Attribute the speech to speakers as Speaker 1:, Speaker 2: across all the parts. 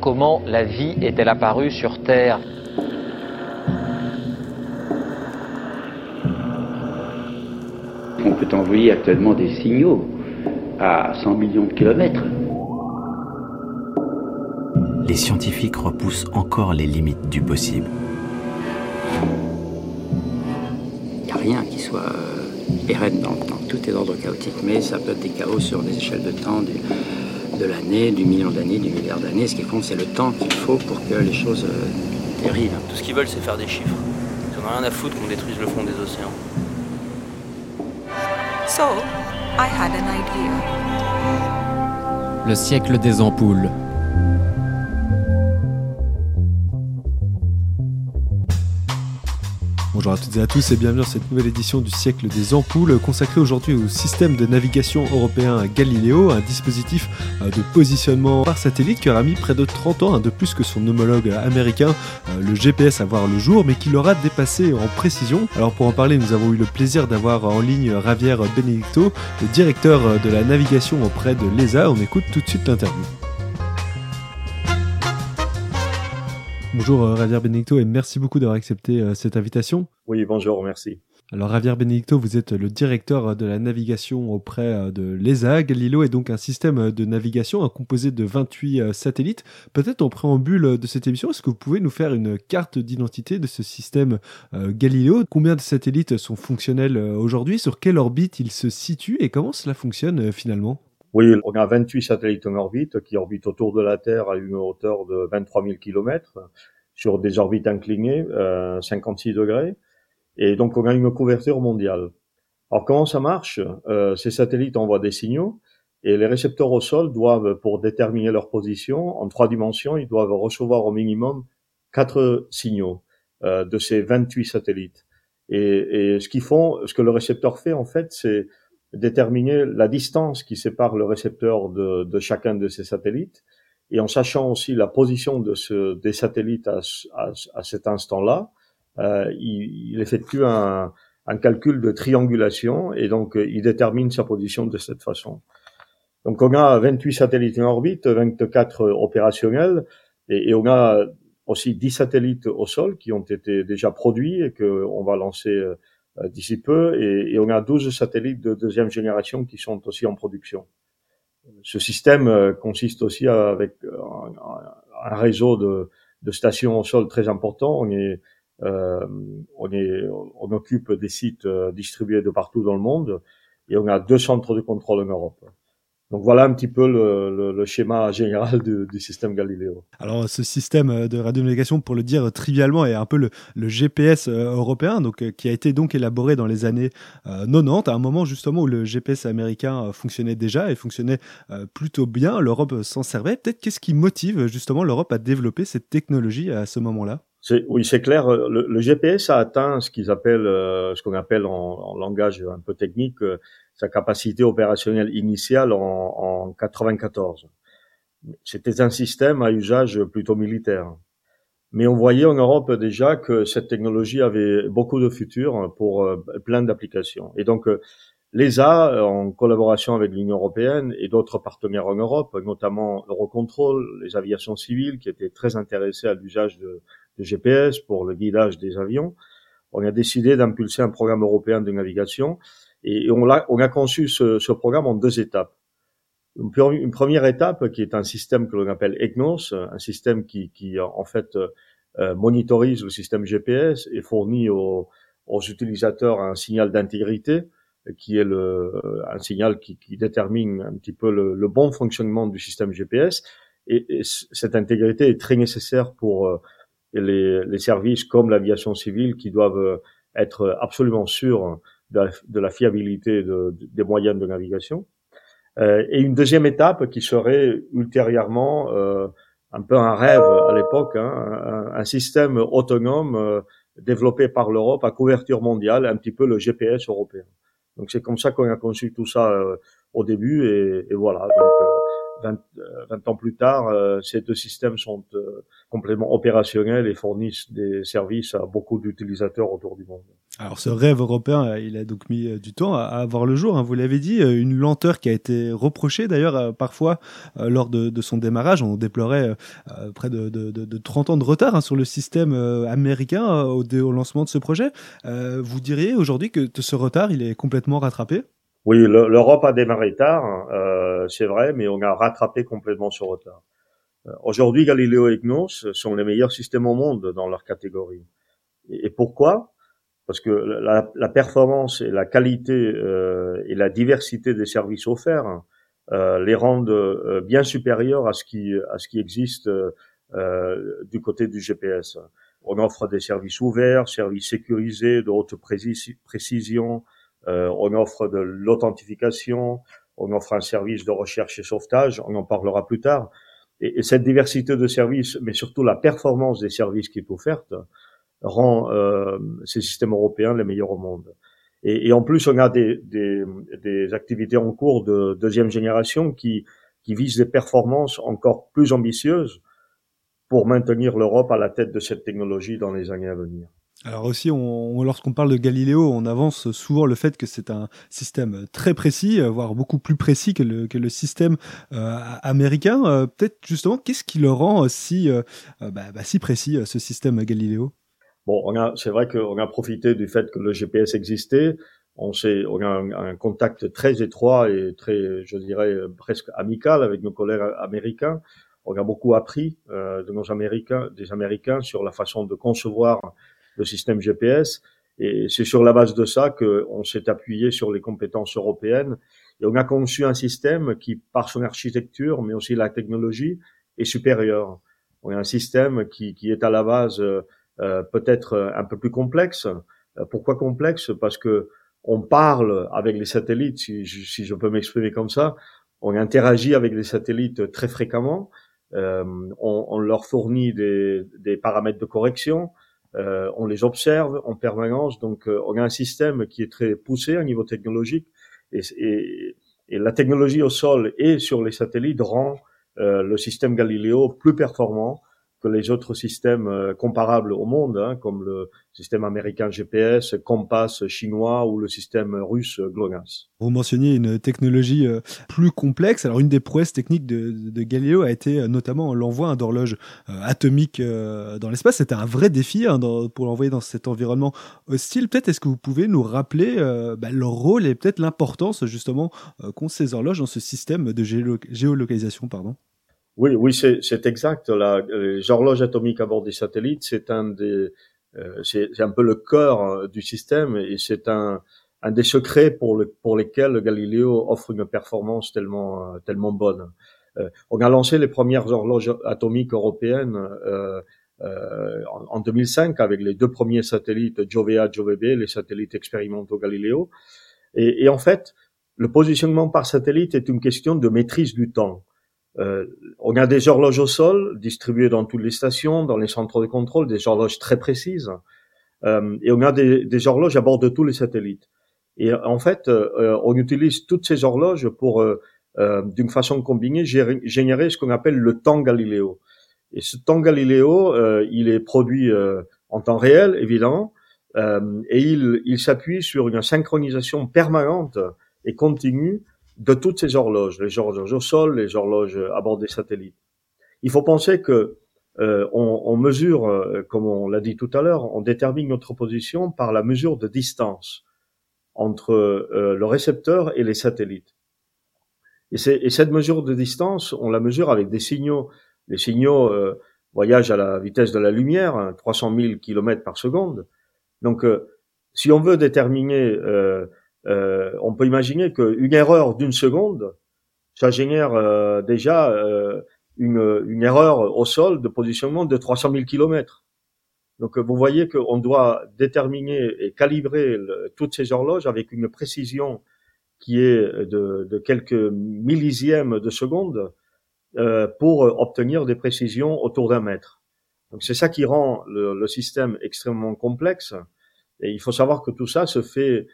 Speaker 1: Comment la vie est-elle apparue sur Terre
Speaker 2: On peut envoyer actuellement des signaux à 100 millions de kilomètres.
Speaker 3: Les scientifiques repoussent encore les limites du possible.
Speaker 4: Il n'y a rien qui soit pérenne dans le temps. Tout est d'ordre chaotique, mais ça peut être des chaos sur des échelles de temps de l'année, du million d'années, du milliard d'années. Ce qui compte, c'est le temps qu'il faut pour que les choses euh, dérivent.
Speaker 5: Tout ce qu'ils veulent, c'est faire des chiffres. Ils en ont rien à foutre qu'on détruise le fond des océans.
Speaker 6: So, I had an idea.
Speaker 7: Le siècle des ampoules.
Speaker 8: Bonjour à toutes et à tous et bienvenue dans cette nouvelle édition du siècle des ampoules consacrée aujourd'hui au système de navigation européen Galileo, un dispositif euh, de positionnement par satellite qui aura mis près de 30 ans, hein, de plus que son homologue américain, euh, le GPS à voir le jour, mais qui l'aura dépassé en précision. Alors pour en parler, nous avons eu le plaisir d'avoir en ligne Javier Benedicto, le directeur de la navigation auprès de l'ESA. On écoute tout de suite l'interview. Bonjour euh, Javier Benedicto et merci beaucoup d'avoir accepté euh, cette invitation.
Speaker 9: Oui, bonjour, merci.
Speaker 8: Alors Javier Benedicto, vous êtes le directeur de la navigation auprès euh, de l'ESA. Galileo est donc un système de navigation euh, composé de 28 euh, satellites. Peut-être en préambule de cette émission, est-ce que vous pouvez nous faire une carte d'identité de ce système euh, Galileo? Combien de satellites sont fonctionnels euh, aujourd'hui? Sur quelle orbite ils se situent et comment cela fonctionne euh, finalement?
Speaker 9: Oui, on a 28 satellites en orbite qui orbitent autour de la Terre à une hauteur de 23 000 km sur des orbites inclinées, euh, 56 degrés. Et donc, on a une couverture mondiale. Alors, comment ça marche? Euh, Ces satellites envoient des signaux et les récepteurs au sol doivent, pour déterminer leur position, en trois dimensions, ils doivent recevoir au minimum quatre signaux euh, de ces 28 satellites. Et, et ce qu'ils font, ce que le récepteur fait, en fait, c'est déterminer la distance qui sépare le récepteur de, de chacun de ces satellites et en sachant aussi la position de ce, des satellites à, à, à cet instant-là, euh, il, il effectue un, calcul de triangulation et donc euh, il détermine sa position de cette façon. Donc on a 28 satellites en orbite, 24 opérationnels et, et on a aussi 10 satellites au sol qui ont été déjà produits et qu'on va lancer euh, d'ici peu et, et on a 12 satellites de deuxième génération qui sont aussi en production. Ce système euh, consiste aussi avec euh, un, un réseau de, de stations au sol très important. On est, euh, on est, on occupe des sites euh, distribués de partout dans le monde et on a deux centres de contrôle en Europe. Donc voilà un petit peu le, le, le schéma général du, du système Galileo.
Speaker 8: Alors ce système euh, de radionavigation, pour le dire trivialement, est un peu le, le GPS euh, européen, donc euh, qui a été donc élaboré dans les années euh, 90, à un moment justement où le GPS américain fonctionnait déjà et fonctionnait plutôt bien. L'Europe s'en servait. Peut-être qu'est-ce qui motive justement l'Europe à développer cette technologie à ce moment-là?
Speaker 9: Oui, c'est clair. euh, Le, GPS a atteint ce qu'ils appellent, euh, ce qu'on appelle en, langage un peu technique, euh, sa capacité opérationnelle initiale en, en 94. C'était un système à usage plutôt militaire. Mais on voyait en Europe déjà que cette technologie avait beaucoup de futur pour plein d'applications. Et donc, l'ESA, en collaboration avec l'Union européenne et d'autres partenaires en Europe, notamment Eurocontrol, les aviations civiles, qui étaient très intéressés à l'usage de, de GPS pour le guidage des avions, on a décidé d'impulser un programme européen de navigation et on a, on a conçu ce, ce programme en deux étapes. Une, pre- une première étape qui est un système que l'on appelle EGNOS, un système qui, qui en fait euh, monitorise le système GPS et fournit aux, aux utilisateurs un signal d'intégrité qui est le, un signal qui, qui détermine un petit peu le, le bon fonctionnement du système GPS. Et, et cette intégrité est très nécessaire pour euh, les, les services comme l'aviation civile qui doivent euh, être absolument sûrs de la, de la fiabilité de- des moyens de navigation. Euh, et une deuxième étape qui serait ultérieurement euh, un peu un rêve à l'époque, hein, un, système autonome euh, développé par l'Europe à couverture mondiale, un petit peu le GPS européen. Donc c'est comme ça qu'on a conçu tout ça euh, au début et, et voilà. Euh, 20, euh, 20 ans plus tard, euh, ces deux systèmes sont euh, complètement opérationnels et fournissent des services à beaucoup d'utilisateurs autour du monde.
Speaker 8: Alors ce rêve européen, il a donc mis du temps à avoir le jour. Hein. Vous l'avez dit, une lenteur qui a été reprochée d'ailleurs parfois lors de, son démarrage. On déplorait près de, de, 30 ans de retard hein, sur le système américain au, au, lancement de ce projet. vous diriez aujourd'hui que ce retard, il est complètement rattrapé?
Speaker 9: Oui, l'Europe a démarré tard, c'est vrai, mais on a rattrapé complètement ce retard. Aujourd'hui, Galileo et Gnos sont les meilleurs systèmes au monde dans leur catégorie. Et, pourquoi? Parce que la, la, performance et la qualité euh, et la diversité des services offerts euh, les rendent euh, bien supérieurs à ce qui à ce qui existe euh, du côté du GPS. On offre des services ouverts, services sécurisés de haute précision. On offre de l'authentification. On offre un service de recherche et sauvetage. On en parlera plus tard. Et, et cette diversité de services, mais surtout la performance des services qui est offerte, rend euh, ces systèmes européens les meilleurs au monde. Et, en plus, on a des, activités en cours de deuxième génération qui visent des performances encore plus ambitieuses pour maintenir l'Europe à la tête de cette technologie dans les années à venir.
Speaker 8: Alors aussi, on, lorsqu'on parle de Galiléo, on avance souvent le fait que c'est un système très précis, voire beaucoup plus précis que le, que le système euh, américain. Euh, peut-être justement, qu'est-ce qui le rend si, euh, bah, bah, si précis, ce système Galiléo
Speaker 9: Bon, c'est vrai qu'on a profité du fait que le GPS existait. On on a un, contact très étroit et très, je dirais, presque amical avec nos collègues américains. On a beaucoup appris euh, de nos Américains, des Américains, sur la façon de concevoir le système GPS. Et c'est sur la base de ça qu'on s'est appuyé sur les compétences européennes. Et on a conçu un système qui, par son architecture, mais aussi la technologie, est supérieur. On a un système qui, qui est à la base euh, euh, peut-être un peu plus complexe. Euh, pourquoi complexe? Parce que on parle avec les satellites, si, si je peux m'exprimer comme ça, on interagit avec les satellites très fréquemment. Euh, on, on, leur fournit des, des, paramètres de correction, euh, on les observe en permanence. Donc, on a un système qui est très poussé au niveau technologique, et, et, et la technologie au sol et sur les satellites rend euh, le système Galileo plus performant les autres systèmes euh, comparables au monde, hein, comme le système américain GPS, Compass chinois ou le système russe GLONASS.
Speaker 8: Vous mentionniez une technologie euh, plus complexe. Alors une des prouesses techniques de, de Galileo a été euh, notamment l'envoi d'horloges atomiques dans l'espace. C'était un vrai défi hein, pour l'envoyer dans cet environnement hostile. Peut-être est-ce que vous pouvez nous rappeler bah, leur rôle et peut-être l'importance justement qu'ont ces horloges dans ce système de géolocalisation pardon?
Speaker 9: Oui, oui, c'est exact. La, les horloges atomiques à bord des satellites, c'est un des, euh, c'est un peu le cœur euh, du système et c'est un, un des secrets pour, le, pour lesquels Galileo offre une performance tellement, euh, tellement bonne. Euh, on a lancé les premières horloges atomiques européennes euh, euh, en, en, 2005 avec les deux premiers satellites Jovea, Jove B, les satellites expérimentaux Galileo. Et, et en fait, le positionnement par satellite est une question de maîtrise du temps. Euh, on a des horloges au sol distribuées dans toutes les stations, dans les centres de contrôle, des horloges très précises. Euh, et on a des, des, horloges à bord de tous les satellites. Et en fait, euh, on utilise toutes ces horloges pour, euh, euh, d'une façon combinée, générer ce qu'on appelle le temps Galiléo. Et ce temps Galiléo, il est produit en temps réel, évidemment, et il, il s'appuie sur une synchronisation permanente et continue de toutes ces horloges, les horloges au sol, les horloges à bord des satellites. Il faut penser que euh, on, on, mesure, euh, comme on l'a dit tout à l'heure, on détermine notre position par la mesure de distance entre euh, le récepteur et les satellites. Et, et, cette mesure de distance, on la mesure avec des signaux. Les signaux euh, voyagent à la vitesse de la lumière, 300 000 km par seconde. Donc, si on veut déterminer euh, on peut imaginer qu'une erreur d'une seconde, ça génère euh, déjà euh, une, une, erreur au sol de positionnement de 300 000 km. Donc vous voyez qu'on doit déterminer et calibrer toutes ces horloges avec une précision qui est de, de quelques millisièmes de seconde euh, pour obtenir des précisions autour d'un mètre. Donc c'est ça qui rend le, le, système extrêmement complexe. Et il faut savoir que tout ça se fait euh,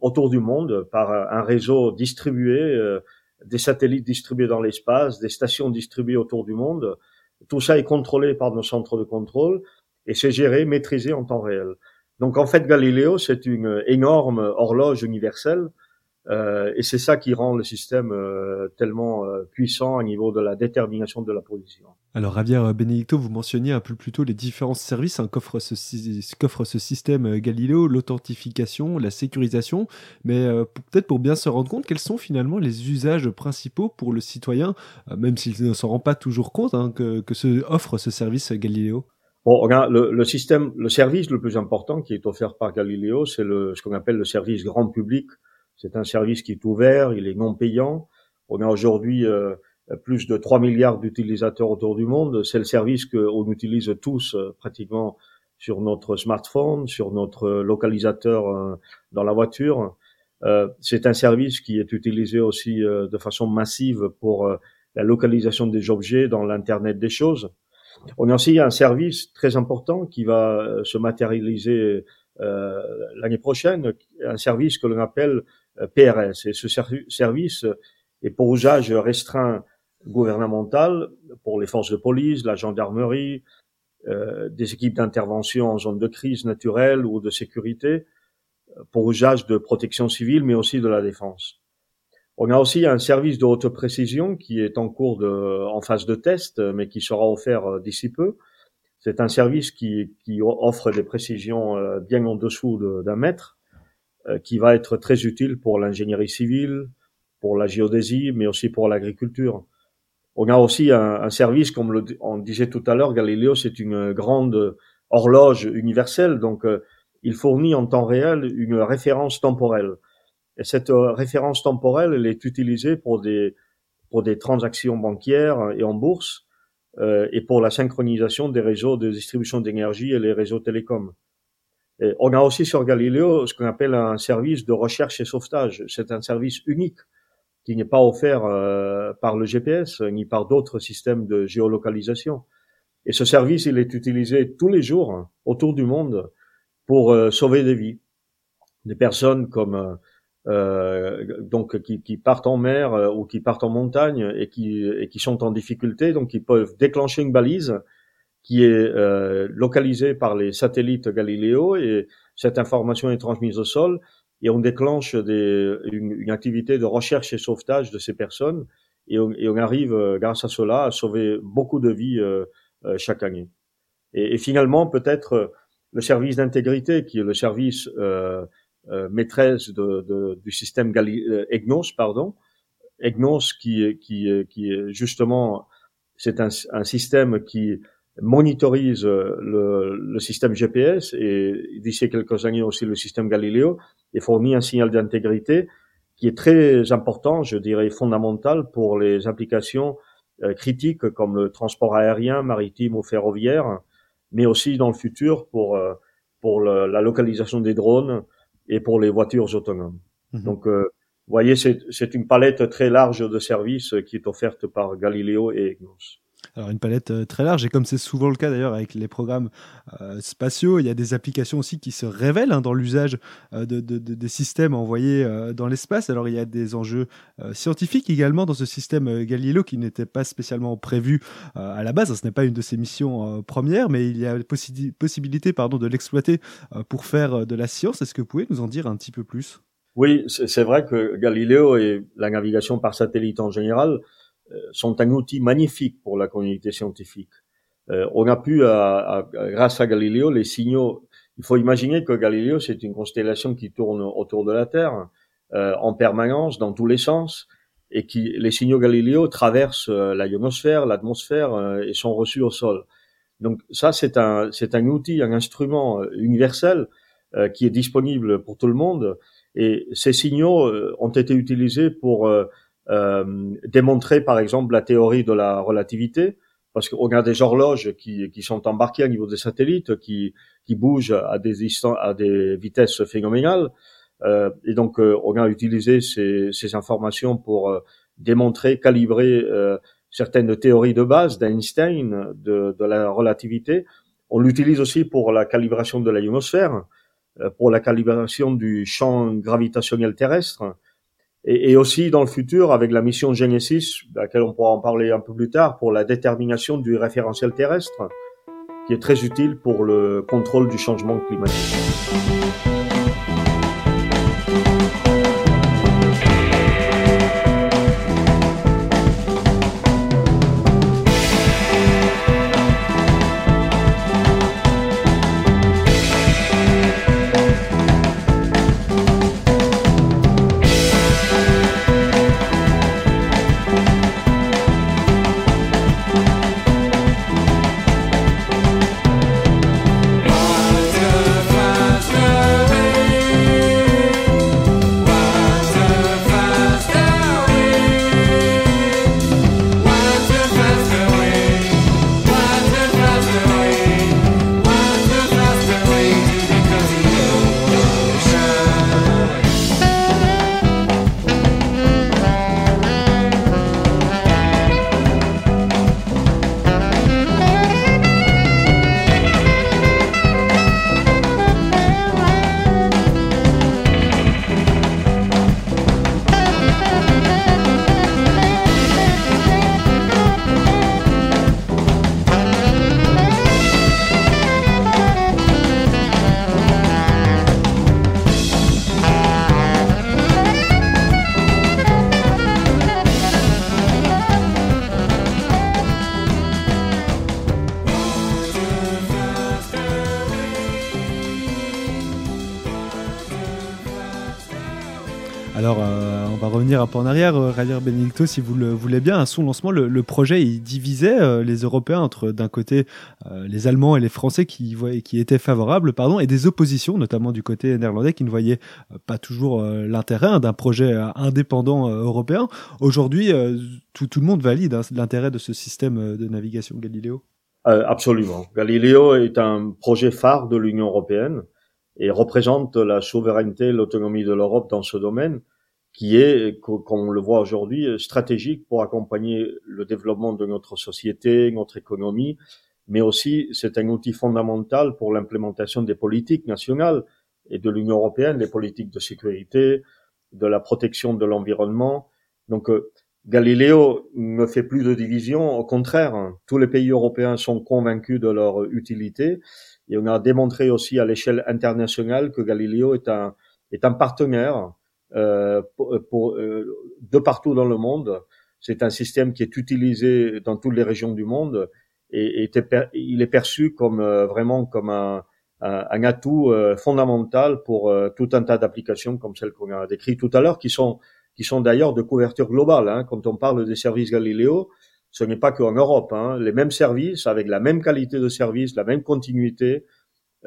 Speaker 9: autour du monde par un réseau distribué, euh, des satellites distribués dans l'espace, des stations distribuées autour du monde. Tout ça est contrôlé par nos centres de contrôle et c'est géré, maîtrisé en temps réel. Donc en fait, Galiléo, c'est une énorme horloge universelle euh, et c'est ça qui rend le système euh, tellement euh, puissant au niveau de la détermination de la position.
Speaker 8: Alors Javier Benedicto, vous mentionniez un peu plus tôt les différents services hein, qu'offre ce, système Galileo, l'authentification, la sécurisation, mais peut-être pour bien se rendre compte, quels sont finalement les usages principaux pour le citoyen, même s'il ne s'en rend pas toujours compte, hein, que, que ce, offre ce service Galileo?
Speaker 9: Bon, regarde, le, le, système, le service le plus important qui est offert par Galileo, c'est ce qu'on appelle le service grand public c'est un service qui est ouvert, il est non payant. On a aujourd'hui euh, plus de 3 milliards d'utilisateurs autour du monde. C'est le service qu'on utilise tous euh, pratiquement sur notre smartphone, sur notre localisateur euh, dans la voiture. c'est un service qui est utilisé aussi de façon massive pour la localisation des objets dans l'Internet des choses. On a aussi un service très important qui va se matérialiser l'année prochaine, un service que l'on appelle PRS. Et ce service est pour usage restreint gouvernemental pour les forces de police, la gendarmerie, euh, des équipes d'intervention en zone de crise naturelle ou de sécurité, euh, pour usage de protection civile, mais aussi de la défense. On a aussi un service de haute précision qui est en cours de, en phase de test, mais qui sera offert d'ici peu. C'est un service qui, qui offre des précisions bien en dessous d'un mètre euh, qui va être très utile pour l'ingénierie civile, pour la géodésie, mais aussi pour l'agriculture. On a aussi un, un service, comme le, on disait tout à l'heure, Galiléo, c'est une grande horloge universelle, donc euh, il fournit en temps réel une référence temporelle. Et cette euh, référence temporelle, elle est utilisée pour des pour des transactions bancaires et en bourse, euh, et pour la synchronisation des réseaux de distribution d'énergie et les réseaux télécoms on a aussi sur Galileo ce qu'on appelle un service de recherche et sauvetage. C'est un service unique qui n'est pas offert euh, par le GPS ni par d'autres systèmes de géolocalisation. Et ce service, il est utilisé tous les jours autour du monde pour euh, sauver des vies, des personnes comme euh, donc qui, qui, partent en mer ou qui partent en montagne et qui, et qui sont en difficulté, donc ils peuvent déclencher une balise qui est euh, localisé par les satellites Galileo et cette information est transmise au sol et on déclenche des, une, activité de recherche et sauvetage de ces personnes et on, et on arrive euh, grâce à cela à sauver beaucoup de vies euh, euh chaque année. Et, finalement peut-être le service d'intégrité qui est le service euh, maîtresse de, de, du système EGNOS pardon EGNOS qui qui qui est justement c'est un, un système qui monitorise euh, le, le, système GPS et d'ici quelques années aussi le système Galileo et fournit un signal d'intégrité qui est très important, je dirais fondamental pour les applications euh, critiques comme le transport aérien, maritime ou ferroviaire, mais aussi dans le futur pour euh, pour la localisation des drones et pour les voitures autonomes. Mhm. Donc, vous voyez, c'est une palette très large de services qui est offerte par Galileo et EGNOS.
Speaker 8: Alors une palette euh, très large et comme c'est souvent le cas d'ailleurs avec les programmes euh, spatiaux, il y a des applications aussi qui se révèlent hein, dans l'usage euh, de, de, de, des systèmes envoyés dans l'espace. Alors il y a des enjeux scientifiques également dans ce système Galileo qui n'était pas spécialement prévu à la base. Ce n'est pas une de ses missions premières, mais il y a possi possibilité pardon, de l'exploiter pour faire de la science. Est-ce que vous pouvez nous en dire un petit peu plus?
Speaker 9: Oui, c'est vrai que Galileo et la navigation par satellite en général sont un outil magnifique pour la communauté scientifique. Euh, on a pu, grâce à Galiléo, les signaux. Il faut imaginer que Galiléo, c'est une constellation qui tourne autour de la Terre euh, en permanence, dans tous les sens, et qui les signaux Galiléo traversent la ionosphère, l'atmosphère et sont reçus au sol. Donc ça, c'est un, c'est un outil, un instrument universel qui est disponible pour tout le monde. Et ces signaux ont été utilisés pour euh, démontrer par exemple la théorie de la relativité, parce qu'on a des horloges qui, qui sont embarquées au niveau des satellites, qui, qui bougent à des, à des vitesses phénoménales. Euh, et donc, euh, on a utilisé ces, ces informations pour euh, démontrer, calibrer euh, certaines théories de base d'Einstein de, de, la relativité. On l'utilise aussi pour la calibration de l'ionosphère, pour la calibration du champ gravitationnel terrestre et, aussi dans le futur avec la mission Genesis, à laquelle on pourra en parler un peu plus tard, pour la détermination du référentiel terrestre. qui est très utile pour le contrôle du changement climatique.
Speaker 8: Un peu en arrière, euh, Javier Benedicto, si vous le voulez bien. À son lancement, le, projet il divisait euh, les Européens entre d'un côté euh, les Allemands et les Français qui, qui étaient favorables, pardon, et des oppositions, notamment du côté néerlandais, qui ne voyaient euh, pas toujours euh, l'intérêt hein, d'un projet euh, indépendant euh, européen. Aujourd'hui, euh, tout, le monde valide hein, l'intérêt de ce système euh, de navigation Galileo.
Speaker 9: Euh, absolument. Galileo est un projet phare de l'Union européenne et représente la souveraineté, l'autonomie de l'Europe dans ce domaine, qui est, co- comme on le voit aujourd'hui, stratégique pour accompagner le développement de notre société, notre économie, mais aussi c'est un outil fondamental pour l'implémentation des politiques nationales et de l'Union européenne, les politiques de sécurité, de la protection de l'environnement. Donc euh, Galileo ne fait plus de division, au contraire, hein. tous les pays européens sont convaincus de leur utilité et on a démontré aussi à l'échelle internationale que Galileo est un, est un partenaire euh, pour, pour, euh, de partout dans le monde. C'est un système qui est utilisé dans toutes les régions du monde et, il est perçu comme euh, vraiment comme un, un, atout euh, fondamental pour euh, tout un tas d'applications comme celles qu'on a décrites tout à l'heure, qui sont qui sont d'ailleurs de couverture globale. Hein. Quand on parle des services Galileo, ce n'est pas qu'en Europe. Hein. Les mêmes services, avec la même qualité de service, la même continuité,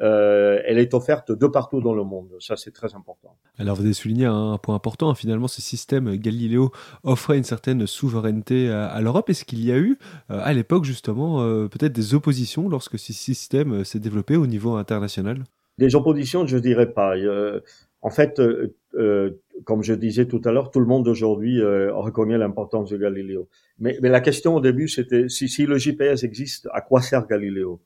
Speaker 9: euh, elle est offerte de partout dans le monde. Ça, c'est très important.
Speaker 8: Alors, vous avez souligné un, un point important. Finalement, ce système Galileo offrait une certaine souveraineté à, à l'Europe. Est-ce qu'il y a eu, euh, à l'époque, justement, euh, peut-être des oppositions lorsque ce système euh, s'est développé au niveau international?
Speaker 9: Des oppositions, je dirais pas. Euh, en fait, euh, euh, comme je disais tout à l'heure, tout le monde aujourd'hui euh, reconnaît l'importance de Galileo. Mais, mais la question au début, c'était si, si le GPS existe, à quoi sert Galileo?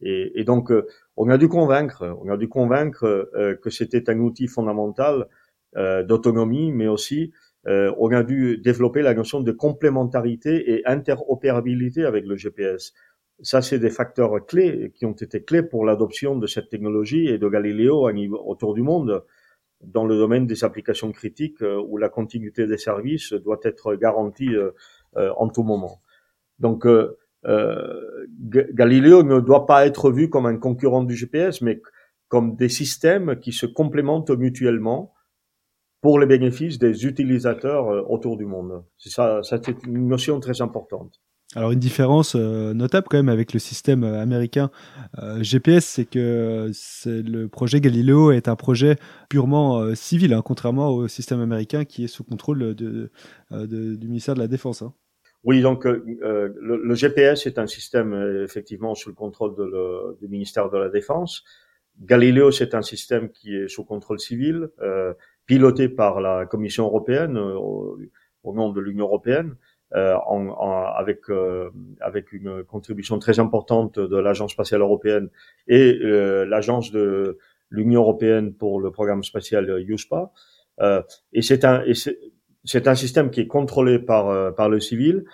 Speaker 9: Et, et donc, euh, on a dû convaincre, on a dû convaincre euh, que c'était un outil fondamental euh, d'autonomie, mais aussi euh, on a dû développer la notion de complémentarité et interopérabilité avec le GPS. Ça, c'est des facteurs clés qui ont été clés pour l'adoption de cette technologie et de Galileo autour du monde dans le domaine des applications critiques euh, où la continuité des services doit être garantie euh, euh, en tout moment. Donc, euh, Galileo ne doit pas être vu comme un concurrent du GPS, mais comme des systèmes qui se complémentent mutuellement pour les bénéfices des utilisateurs euh, autour du monde. C'est ça, c'est une notion très importante.
Speaker 8: Alors une différence euh, notable quand même avec le système euh, américain euh, GPS, c'est que le projet Galileo est un projet purement euh, civil, hein, contrairement au système américain qui est sous contrôle du ministère de la Défense. Hein.
Speaker 9: Oui, donc euh, le, le, GPS est un système euh, effectivement sous le contrôle de le, du ministère de la Défense. Galileo, c'est un système qui est sous contrôle civil, euh, piloté par la Commission européenne au, au nom de l'Union européenne. Euh, en, en, avec euh, avec une contribution très importante de l'Agence spatiale européenne et euh, l'agence de l'Union européenne pour le programme spatial USPA. Euh, et c'est un et c'est un système qui est contrôlé par par le civil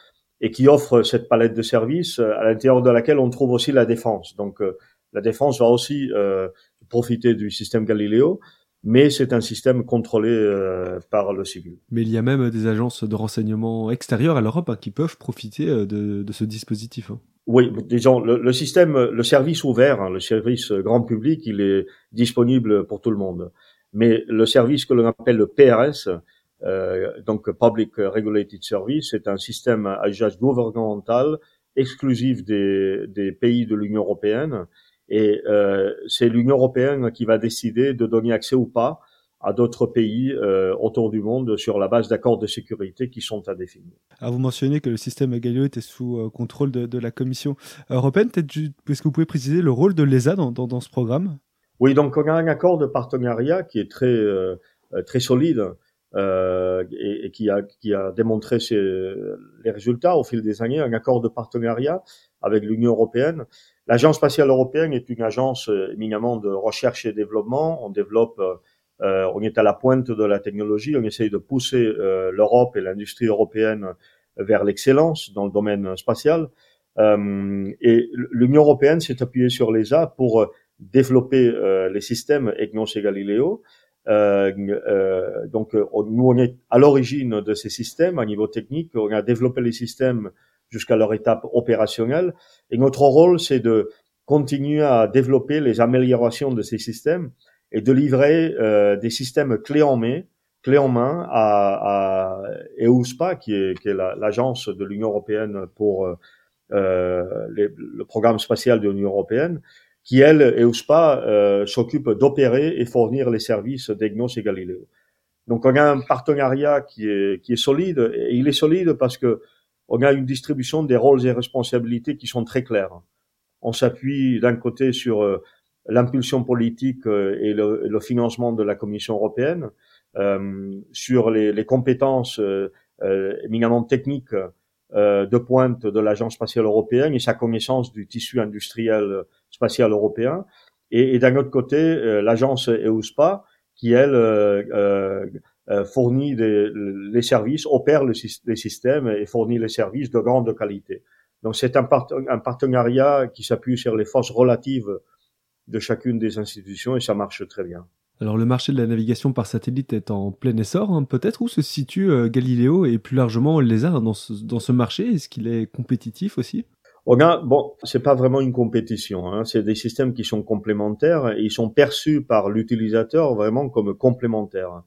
Speaker 9: et qui offre cette palette de services à l'intérieur de laquelle on trouve aussi la défense. Donc la défense va aussi profiter du système Galileo, mais c'est un système contrôlé euh, par le civil.
Speaker 8: Mais il y a même des agences de renseignement extérieures à l'Europe hein, qui peuvent profiter euh, de, de ce dispositif. Hein.
Speaker 9: Oui, disons le, le, système, le service ouvert, hein, le service grand public, il est disponible pour tout le monde. Mais le service que l'on appelle le PRS, euh, donc Public Regulated Service, c'est un système à usage gouvernemental exclusif des, des pays de l'Union européenne et euh, c'est l'Union européenne qui va décider de donner accès ou pas à d'autres pays euh, autour du monde sur la base d'accords de sécurité qui sont à définir.
Speaker 8: Alors vous mentionnez que le système Galileo était sous euh, contrôle de, de, la Commission européenne. Est-ce que vous pouvez préciser le rôle de l'ESA dans, dans, dans, ce programme?
Speaker 9: Oui, donc on a un accord de partenariat qui est très euh, très solide euh, et, et, qui a qui a démontré ses, les résultats au fil des années. Un accord de partenariat avec l'Union européenne L'Agence spatiale européenne est une agence euh, éminemment de recherche et développement. On développe, euh, euh, on est à la pointe de la technologie. On essaye de pousser l'Europe et l'industrie européenne vers l'excellence dans le domaine spatial. et l'Union européenne s'est appuyée sur l'ESA pour développer les systèmes EGNOS et Galileo. Donc, nous, on est à l'origine de ces systèmes à niveau technique. On a développé les systèmes jusqu'à leur étape opérationnelle. Et notre rôle, c'est de continuer à développer les améliorations de ces systèmes et de livrer euh, des systèmes clés en main, clés en main à, à EUSPA, qui est, qui est l'agence de l'Union européenne pour euh, euh, le programme spatial de l'Union européenne, qui elle, EUSPA, euh, s'occupe d'opérer et fournir les services d'EGNOS et Galileo. Donc on a un partenariat qui est, solide, et il est solide parce que on a une distribution des rôles et responsabilités qui sont très claires. On s'appuie d'un côté sur euh, l'impulsion politique euh, et, le, financement de la Commission européenne, euh, sur les, les compétences éminemment techniques de pointe de l'Agence spatiale européenne et sa connaissance du tissu industriel spatial européen, et, et d'un autre côté l'agence EUSPA qui elle euh, fournit les services, opère les systèmes et fournit les services de grande qualité. Donc c'est un, un, partenariat qui s'appuie sur les forces relatives de chacune des institutions et ça marche très bien.
Speaker 8: Alors le marché de la navigation par satellite est en plein essor, hein. peut-être où se situe euh, Galileo et plus largement l'ESA dans ce, dans ce marché? Est-ce qu'il est compétitif aussi?
Speaker 9: On a, bon, c'est pas vraiment une compétition, hein. c'est des systèmes qui sont complémentaires et ils sont perçus par l'utilisateur vraiment comme complémentaires.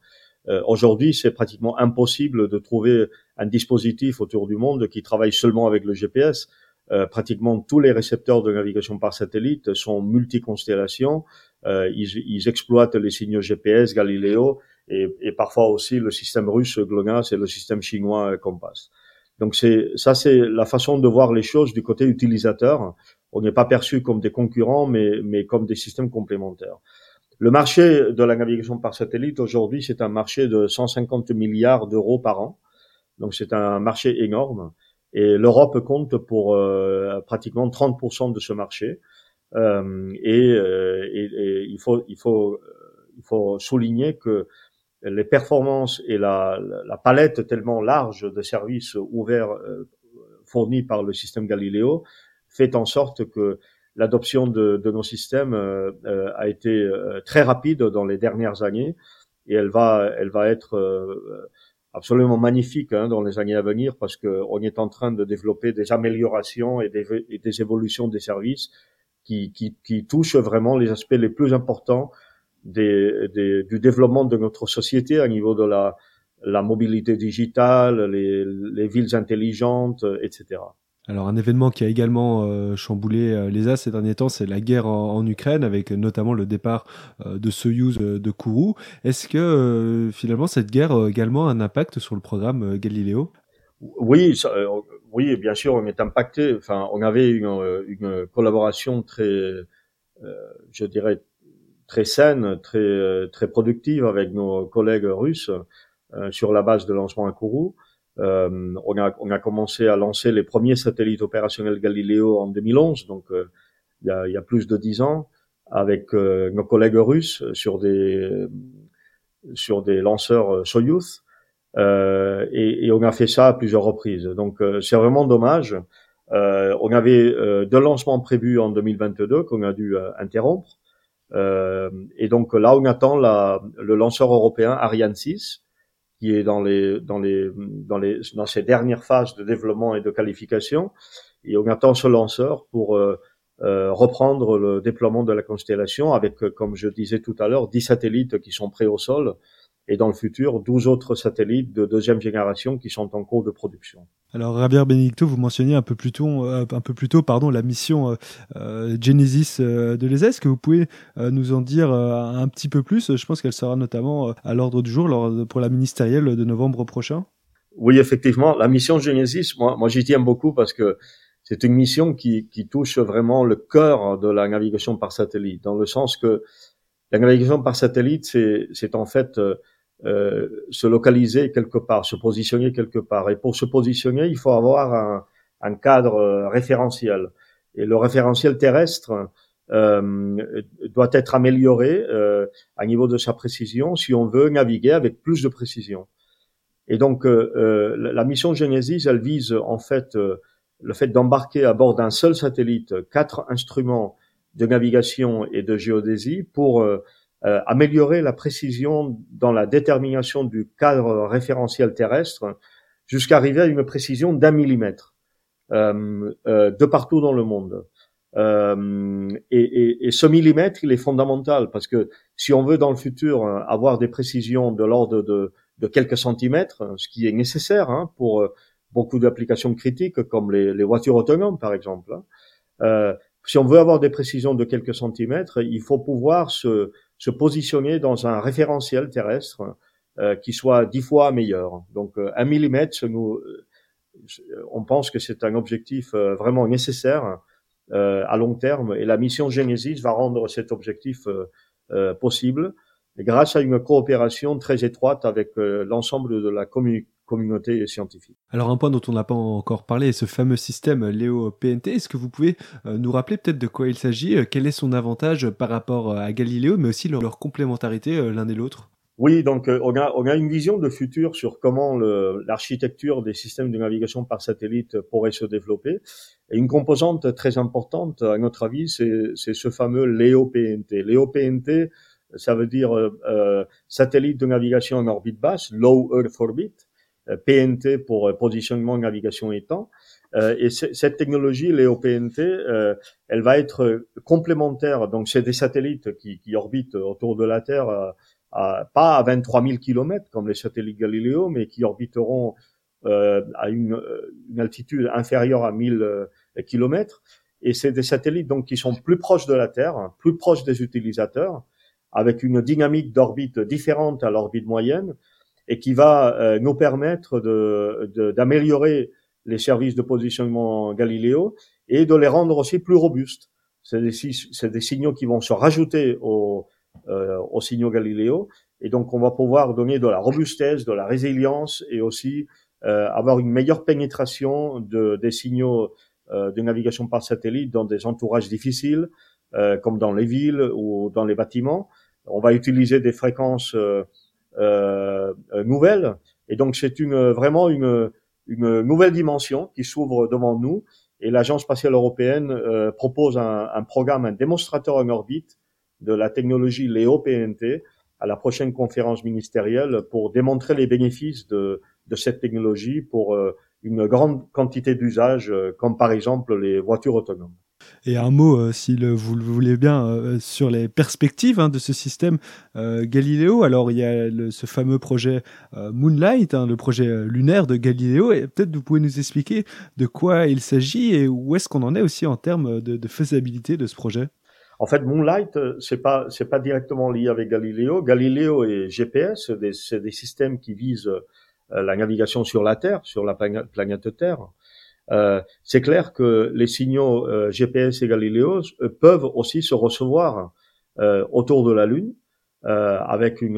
Speaker 9: Euh, aujourd'hui, c'est pratiquement impossible de trouver un dispositif autour du monde qui travaille seulement avec le GPS. Euh, pratiquement tous les récepteurs de navigation par satellite sont multiconstellations. Euh, ils, ils, exploitent les signaux GPS, Galileo, et, et, parfois aussi le système russe GLONASS et le système chinois Compass. Donc c'est ça, c'est la façon de voir les choses du côté utilisateur. On n'est pas perçu comme des concurrents, mais, mais comme des systèmes complémentaires. Le marché de la navigation par satellite aujourd'hui, c'est un marché de 150 milliards d'euros par an. Donc c'est un marché énorme. Et l'Europe compte pour euh, pratiquement 30% de ce marché. Euh, et, euh, et, et, il faut il faut il faut souligner que les performances et la, la palette tellement large de services ouverts euh, fournis par le système Galileo fait en sorte que l'adoption de, de, nos systèmes euh, euh, a été très rapide dans les dernières années et elle va, elle va être absolument magnifique hein, dans les années à venir parce qu'on est en train de développer des améliorations et des, et des évolutions des services qui, qui, qui, touchent vraiment les aspects les plus importants des, des, du développement de notre société à niveau de la, la mobilité digitale, les, les villes intelligentes, etc.
Speaker 8: Alors un événement qui a également euh, chamboulé euh, les As ces derniers temps, c'est la guerre en, en, Ukraine, avec notamment le départ euh, de Soyuz euh, de Kourou. Est-ce que euh, finalement cette guerre a également un impact sur le programme Galileo?
Speaker 9: Oui, ça, oui, bien sûr, on est impacté. Enfin, on avait une, une collaboration très, je dirais, très saine, très très productive avec nos collègues russes sur la base de lancement à Kourou. Euh, on, a, on a commencé à lancer les premiers satellites opérationnels Galileo en 2011, donc euh, il, y a, il, y a, plus de dix ans, avec euh, nos collègues russes sur des sur des lanceurs Soyuz. et, et, on a fait ça à plusieurs reprises. Donc c'est vraiment dommage. on avait deux lancements prévus en 2022 qu'on a dû interrompre. Et donc là, on attend la, le lanceur européen Ariane 6 qui est dans les dans les dans les dans ses dernières phases de développement et de qualification. Et on attend ce lanceur pour euh, euh, reprendre le déploiement de la constellation avec, euh, comme je disais tout à l'heure, 10 satellites qui sont prêts au sol et dans le futur 12 autres satellites de deuxième génération qui sont en cours de production.
Speaker 8: Alors Javier Benedicto, vous mentionniez un peu plus tôt, euh, un peu plus tôt pardon, la mission euh, euh Genesis euh, de l'ESA. Est-ce que vous pouvez nous en dire un petit peu plus? Je pense qu'elle sera notamment à l'ordre du jour lors, pour la ministérielle de novembre prochain.
Speaker 9: Oui, effectivement, la mission Genesis, moi, moi j'y tiens beaucoup parce que c'est une mission qui, qui touche vraiment le cœur de la navigation par satellite, dans le sens que la navigation par satellite, c'est en fait euh, se localiser quelque part, se positionner quelque part. Et pour se positionner, il faut avoir un, un cadre euh, référentiel. Et le référentiel terrestre euh, doit être amélioré euh, à niveau de sa précision si on veut naviguer avec plus de précision. Et donc euh, la mission Genesis, elle vise en fait le fait d'embarquer à bord d'un seul satellite quatre instruments de navigation et de géodésie pour améliorer la précision dans la détermination du cadre référentiel terrestre jusqu'à arriver à une précision d'un millimètre euh, euh, de partout dans le monde. Euh, et, et, et, ce millimètre, il est fondamental parce que si on veut dans le futur avoir des précisions de l'ordre de, de, quelques centimètres, ce qui est nécessaire hein, pour beaucoup d'applications critiques comme les, les, voitures autonomes par exemple, hein, euh, si on veut avoir des précisions de quelques centimètres, il faut pouvoir se, se positionner dans un référentiel terrestre euh, qui soit dix fois meilleur. Donc euh, un millimètre, euh, on pense que c'est un objectif vraiment nécessaire à long terme et la mission Genesis va rendre cet objectif possible grâce à une coopération très étroite avec l'ensemble de la communauté communauté scientifique.
Speaker 8: Alors un point dont on n'a pas encore parlé ce fameux système Léo PNT. Est-ce que vous pouvez euh, nous rappeler peut-être de quoi il s'agit euh, Quel est son avantage par rapport à Galiléo, mais aussi leur, complémentarité euh, l'un et l'autre?
Speaker 9: Oui, donc on a, on a une vision de futur sur comment l'architecture des systèmes de navigation par satellite pourrait se développer. Et une composante très importante, à notre avis, c'est ce fameux LEO-PNT. LEO-PNT, ça veut dire euh, satellite de navigation en orbite basse, Low Earth Orbit. Euh, PNT pour euh, positionnement, navigation et temps. Euh, et cette technologie, l'EOPNT, elle va être complémentaire. Donc, c'est des satellites qui, qui, orbitent autour de la Terre, à, pas à 23 000 km comme les satellites Galileo, mais qui orbiteront à une, une, altitude inférieure à 1000 km. Et c'est des satellites donc qui sont plus proches de la Terre, plus proches des utilisateurs, avec une dynamique d'orbite différente à l'orbite moyenne, et qui va euh, nous permettre d'améliorer de, les services de positionnement Galileo et de les rendre aussi plus robustes. C'est des, des, signaux qui vont se rajouter aux, euh, aux signaux Galileo et donc on va pouvoir donner de la robustesse, de la résilience et aussi euh, avoir une meilleure pénétration de, des signaux euh, de navigation par satellite dans des entourages difficiles, euh, comme dans les villes ou dans les bâtiments. On va utiliser des fréquences euh, nouvelle. Et donc c'est une vraiment une, une nouvelle dimension qui s'ouvre devant nous. Et l'Agence spatiale européenne euh, propose un, programme, un démonstrateur en orbite de la technologie Léo PNT à la prochaine conférence ministérielle pour démontrer les bénéfices de, de cette technologie pour une grande quantité d'usages, comme par exemple les voitures autonomes.
Speaker 8: Et un mot, euh, si vous le voulez bien, euh, sur les perspectives hein, de ce système euh, Galileo. Alors, il y a ce fameux projet Moonlight, hein, le projet lunaire de Galileo. Et peut-être vous pouvez nous expliquer de quoi il s'agit et où est-ce qu'on en est aussi en termes de, faisabilité de ce projet?
Speaker 9: En fait, Moonlight, c'est pas c'est pas directement lié avec Galileo. Galileo et GPS, c'est des, systèmes qui visent la navigation sur la Terre, sur la planète Terre. Euh, c'est clair que les signaux euh, GPS et Galileo euh, peuvent aussi se recevoir autour de la Lune avec une,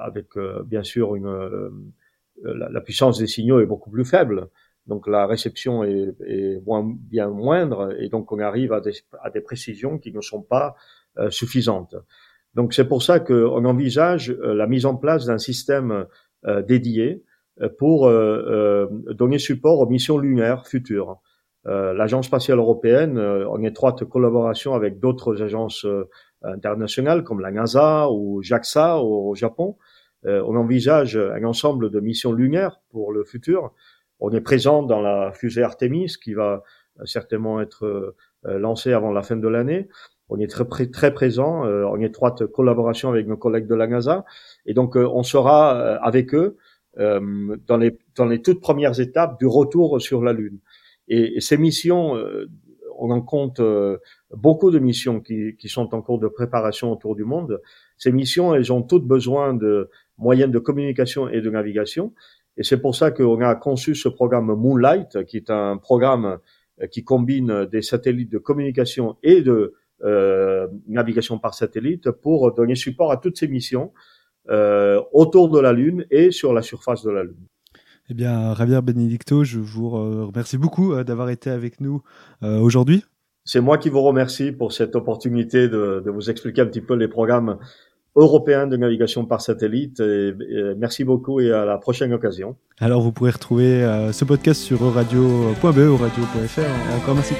Speaker 9: avec bien sûr une, la, puissance des signaux est beaucoup plus faible. Donc la réception est, est moins, bien moindre et donc on arrive à des, à des précisions qui ne sont pas suffisantes. Donc c'est pour ça qu'on envisage la mise en place d'un système dédiés pour donner support aux missions lunaires futures. L'Agence spatiale européenne, en étroite collaboration avec d'autres agences internationales comme la NASA ou JAXA au Japon, on envisage un ensemble de missions lunaires pour le futur. On est présent dans la fusée Artemis qui va certainement être lancée avant la fin de l'année. On est très, très présent, euh, en étroite collaboration avec nos collègues de la NASA. Et donc, euh, on sera euh, avec eux dans, les, dans les toutes premières étapes du retour sur la Lune. Et, ces missions, on en compte beaucoup de missions qui, qui sont en cours de préparation autour du monde. Ces missions, elles ont toutes besoin de moyens de communication et de navigation. Et c'est pour ça qu'on a conçu ce programme Moonlight, qui est un programme qui combine des satellites de communication et de euh, navigation par satellite pour donner support à toutes ces missions euh, autour de la Lune et sur la surface de la Lune.
Speaker 8: Eh bien, Javier Benedicto, je vous remercie beaucoup euh, d'avoir été avec nous aujourd'hui.
Speaker 9: C'est moi qui vous remercie pour cette opportunité de, de, vous expliquer un petit peu les programmes européen de navigation par satellite. merci beaucoup et à la prochaine occasion.
Speaker 8: Alors vous pourrez retrouver ce podcast sur euradio.be, euradio.fr. Encore merci.